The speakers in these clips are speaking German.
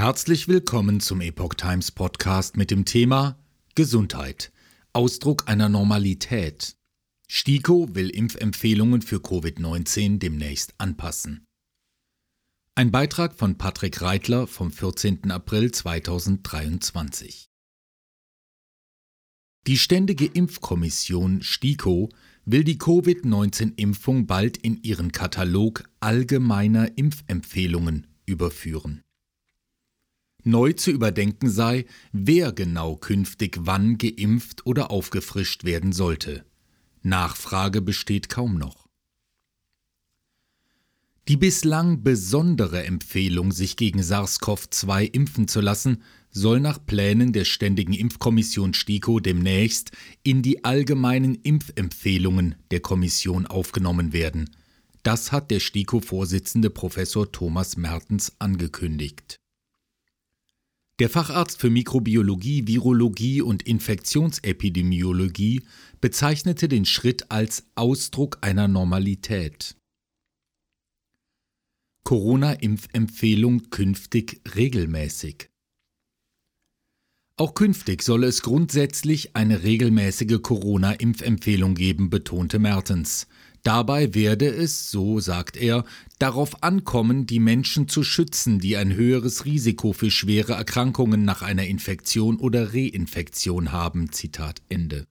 Herzlich willkommen zum Epoch Times Podcast mit dem Thema Gesundheit, Ausdruck einer Normalität. STIKO will Impfempfehlungen für Covid-19 demnächst anpassen. Ein Beitrag von Patrick Reitler vom 14. April 2023. Die Ständige Impfkommission STIKO will die Covid-19-Impfung bald in ihren Katalog allgemeiner Impfempfehlungen überführen. Neu zu überdenken sei, wer genau künftig wann geimpft oder aufgefrischt werden sollte. Nachfrage besteht kaum noch. Die bislang besondere Empfehlung, sich gegen SARS-CoV-2 impfen zu lassen, soll nach Plänen der Ständigen Impfkommission STIKO demnächst in die allgemeinen Impfempfehlungen der Kommission aufgenommen werden. Das hat der STIKO-Vorsitzende Professor Thomas Mertens angekündigt. Der Facharzt für Mikrobiologie, Virologie und Infektionsepidemiologie bezeichnete den Schritt als Ausdruck einer Normalität. Corona-Impfempfehlung künftig regelmäßig. Auch künftig solle es grundsätzlich eine regelmäßige Corona-Impfempfehlung geben, betonte Mertens. Dabei werde es, so sagt er, darauf ankommen, die Menschen zu schützen, die ein höheres Risiko für schwere Erkrankungen nach einer Infektion oder Reinfektion haben. Zitat Ende.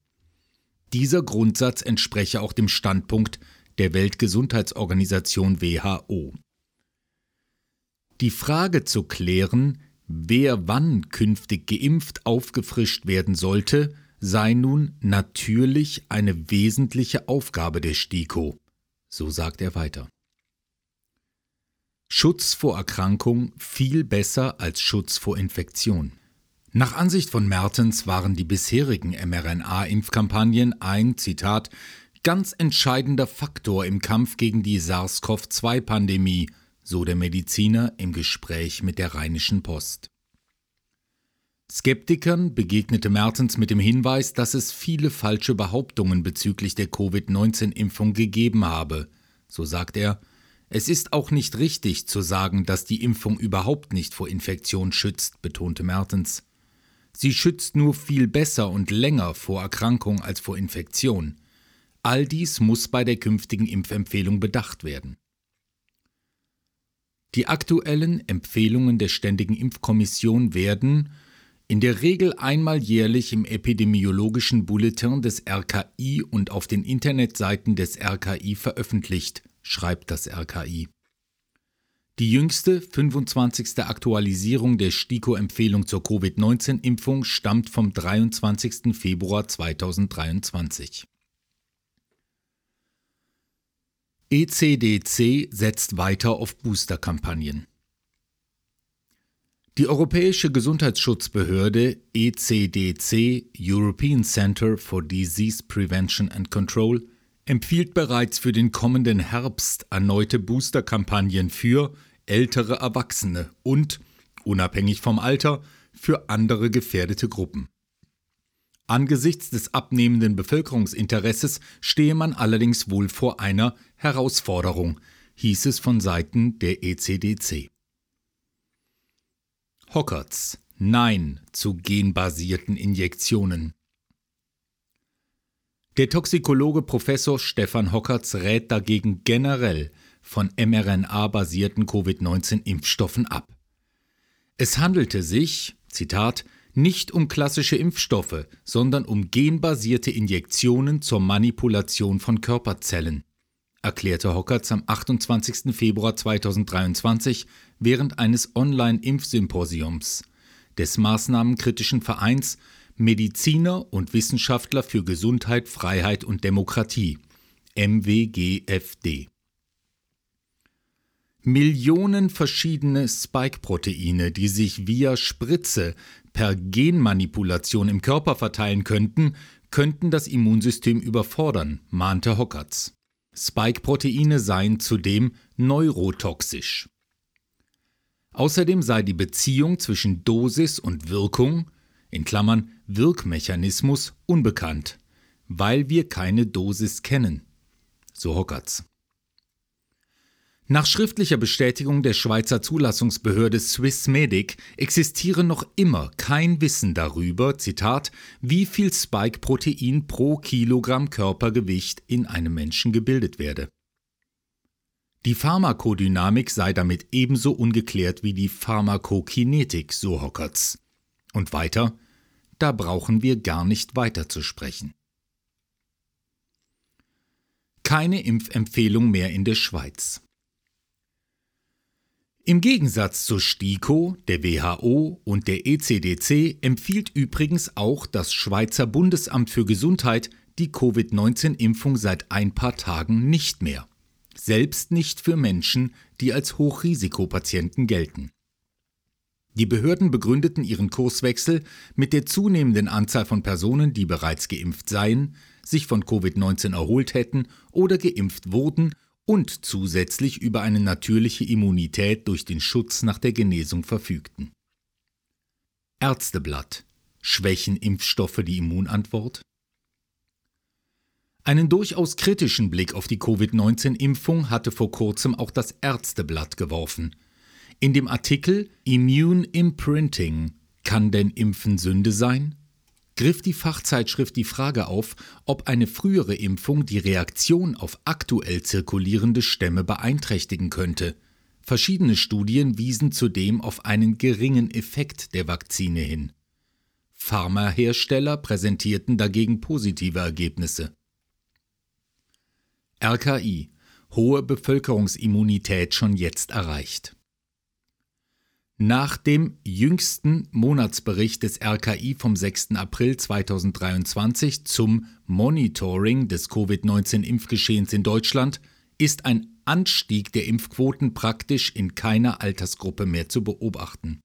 Dieser Grundsatz entspreche auch dem Standpunkt der Weltgesundheitsorganisation WHO. Die Frage zu klären, wer wann künftig geimpft aufgefrischt werden sollte, sei nun natürlich eine wesentliche Aufgabe der STIKO, so sagt er weiter. Schutz vor Erkrankung viel besser als Schutz vor Infektion. Nach Ansicht von Mertens waren die bisherigen mRNA-Impfkampagnen ein, Zitat, ganz entscheidender Faktor im Kampf gegen die SARS-CoV-2-Pandemie, so der Mediziner im Gespräch mit der Rheinischen Post. Skeptikern begegnete Mertens mit dem Hinweis, dass es viele falsche Behauptungen bezüglich der Covid-19-Impfung gegeben habe. So sagt er, es ist auch nicht richtig zu sagen, dass die Impfung überhaupt nicht vor Infektion schützt, betonte Mertens. Sie schützt nur viel besser und länger vor Erkrankung als vor Infektion. All dies muss bei der künftigen Impfempfehlung bedacht werden. Die aktuellen Empfehlungen der Ständigen Impfkommission werden, in der Regel einmal jährlich im epidemiologischen Bulletin des RKI und auf den Internetseiten des RKI veröffentlicht, schreibt das RKI. Die jüngste 25. Aktualisierung der STIKO-Empfehlung zur Covid-19-Impfung stammt vom 23. Februar 2023. ECDC setzt weiter auf Booster-Kampagnen. Die Europäische Gesundheitsschutzbehörde ECDC European Centre for Disease Prevention and Control empfiehlt bereits für den kommenden Herbst erneute Boosterkampagnen für ältere Erwachsene und, unabhängig vom Alter, für andere gefährdete Gruppen. Angesichts des abnehmenden Bevölkerungsinteresses stehe man allerdings wohl vor einer Herausforderung, hieß es von Seiten der ECDC. Hockerts Nein zu genbasierten Injektionen. Der Toxikologe Professor Stefan Hockerts rät dagegen generell von mRNA-basierten Covid-19-Impfstoffen ab. Es handelte sich, Zitat, nicht um klassische Impfstoffe, sondern um genbasierte Injektionen zur Manipulation von Körperzellen erklärte Hockerts am 28. Februar 2023 während eines Online-Impfsymposiums des maßnahmenkritischen Vereins Mediziner und Wissenschaftler für Gesundheit, Freiheit und Demokratie MWGFD. Millionen verschiedene Spike-Proteine, die sich via Spritze per Genmanipulation im Körper verteilen könnten, könnten das Immunsystem überfordern, mahnte Hockerts. Spike-Proteine seien zudem neurotoxisch. Außerdem sei die Beziehung zwischen Dosis und Wirkung in Klammern Wirkmechanismus unbekannt, weil wir keine Dosis kennen, so Hockerts. Nach schriftlicher Bestätigung der Schweizer Zulassungsbehörde Swissmedic existiere noch immer kein Wissen darüber, Zitat, wie viel Spike-Protein pro Kilogramm Körpergewicht in einem Menschen gebildet werde. Die Pharmakodynamik sei damit ebenso ungeklärt wie die Pharmakokinetik, so Hockerts. Und weiter, da brauchen wir gar nicht weiter zu sprechen. Keine Impfempfehlung mehr in der Schweiz. Im Gegensatz zur STIKO, der WHO und der ECDC empfiehlt übrigens auch das Schweizer Bundesamt für Gesundheit die Covid-19-Impfung seit ein paar Tagen nicht mehr. Selbst nicht für Menschen, die als Hochrisikopatienten gelten. Die Behörden begründeten ihren Kurswechsel mit der zunehmenden Anzahl von Personen, die bereits geimpft seien, sich von Covid-19 erholt hätten oder geimpft wurden und zusätzlich über eine natürliche Immunität durch den Schutz nach der Genesung verfügten. Ärzteblatt Schwächen Impfstoffe die Immunantwort? Einen durchaus kritischen Blick auf die Covid-19-Impfung hatte vor kurzem auch das Ärzteblatt geworfen. In dem Artikel Immune Imprinting Kann denn Impfen Sünde sein? Griff die Fachzeitschrift die Frage auf, ob eine frühere Impfung die Reaktion auf aktuell zirkulierende Stämme beeinträchtigen könnte. Verschiedene Studien wiesen zudem auf einen geringen Effekt der Vakzine hin. Pharmahersteller präsentierten dagegen positive Ergebnisse. RKI hohe Bevölkerungsimmunität schon jetzt erreicht. Nach dem jüngsten Monatsbericht des RKI vom 6. April 2023 zum Monitoring des Covid-19-Impfgeschehens in Deutschland ist ein Anstieg der Impfquoten praktisch in keiner Altersgruppe mehr zu beobachten.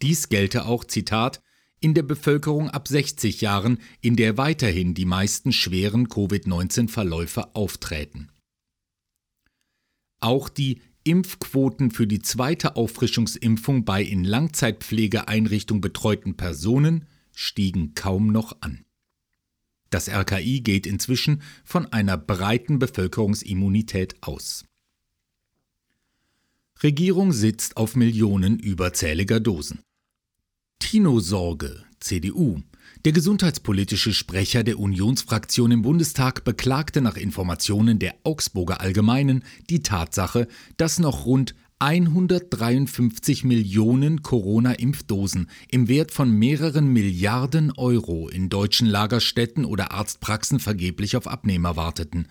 Dies gelte auch, Zitat, in der Bevölkerung ab 60 Jahren, in der weiterhin die meisten schweren Covid-19-Verläufe auftreten. Auch die Impfquoten für die zweite Auffrischungsimpfung bei in Langzeitpflegeeinrichtungen betreuten Personen stiegen kaum noch an. Das RKI geht inzwischen von einer breiten Bevölkerungsimmunität aus. Regierung sitzt auf Millionen überzähliger Dosen. Tino Sorge, CDU, der gesundheitspolitische Sprecher der Unionsfraktion im Bundestag beklagte nach Informationen der Augsburger Allgemeinen die Tatsache, dass noch rund 153 Millionen Corona-Impfdosen im Wert von mehreren Milliarden Euro in deutschen Lagerstätten oder Arztpraxen vergeblich auf Abnehmer warteten.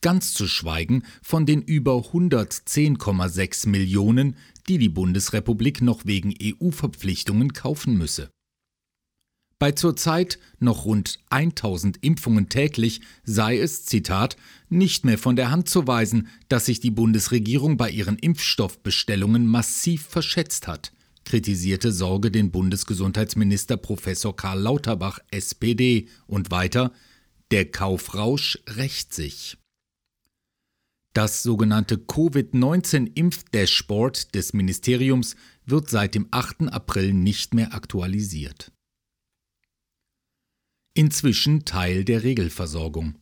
Ganz zu schweigen von den über 110,6 Millionen, die die Bundesrepublik noch wegen EU-Verpflichtungen kaufen müsse. Bei zurzeit noch rund 1000 Impfungen täglich sei es, Zitat, nicht mehr von der Hand zu weisen, dass sich die Bundesregierung bei ihren Impfstoffbestellungen massiv verschätzt hat, kritisierte Sorge den Bundesgesundheitsminister Professor Karl Lauterbach, SPD, und weiter, der Kaufrausch rächt sich. Das sogenannte Covid-19-Impfdashboard des Ministeriums wird seit dem 8. April nicht mehr aktualisiert inzwischen Teil der Regelversorgung.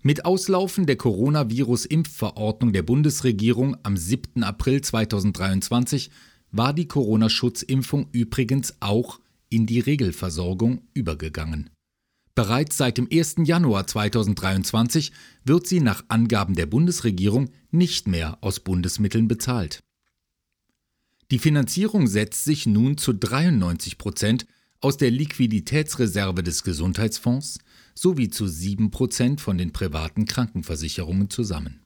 Mit Auslaufen der Coronavirus-Impfverordnung der Bundesregierung am 7. April 2023 war die Corona-Schutzimpfung übrigens auch in die Regelversorgung übergegangen. Bereits seit dem 1. Januar 2023 wird sie nach Angaben der Bundesregierung nicht mehr aus Bundesmitteln bezahlt. Die Finanzierung setzt sich nun zu 93 Prozent aus der Liquiditätsreserve des Gesundheitsfonds sowie zu 7% von den privaten Krankenversicherungen zusammen.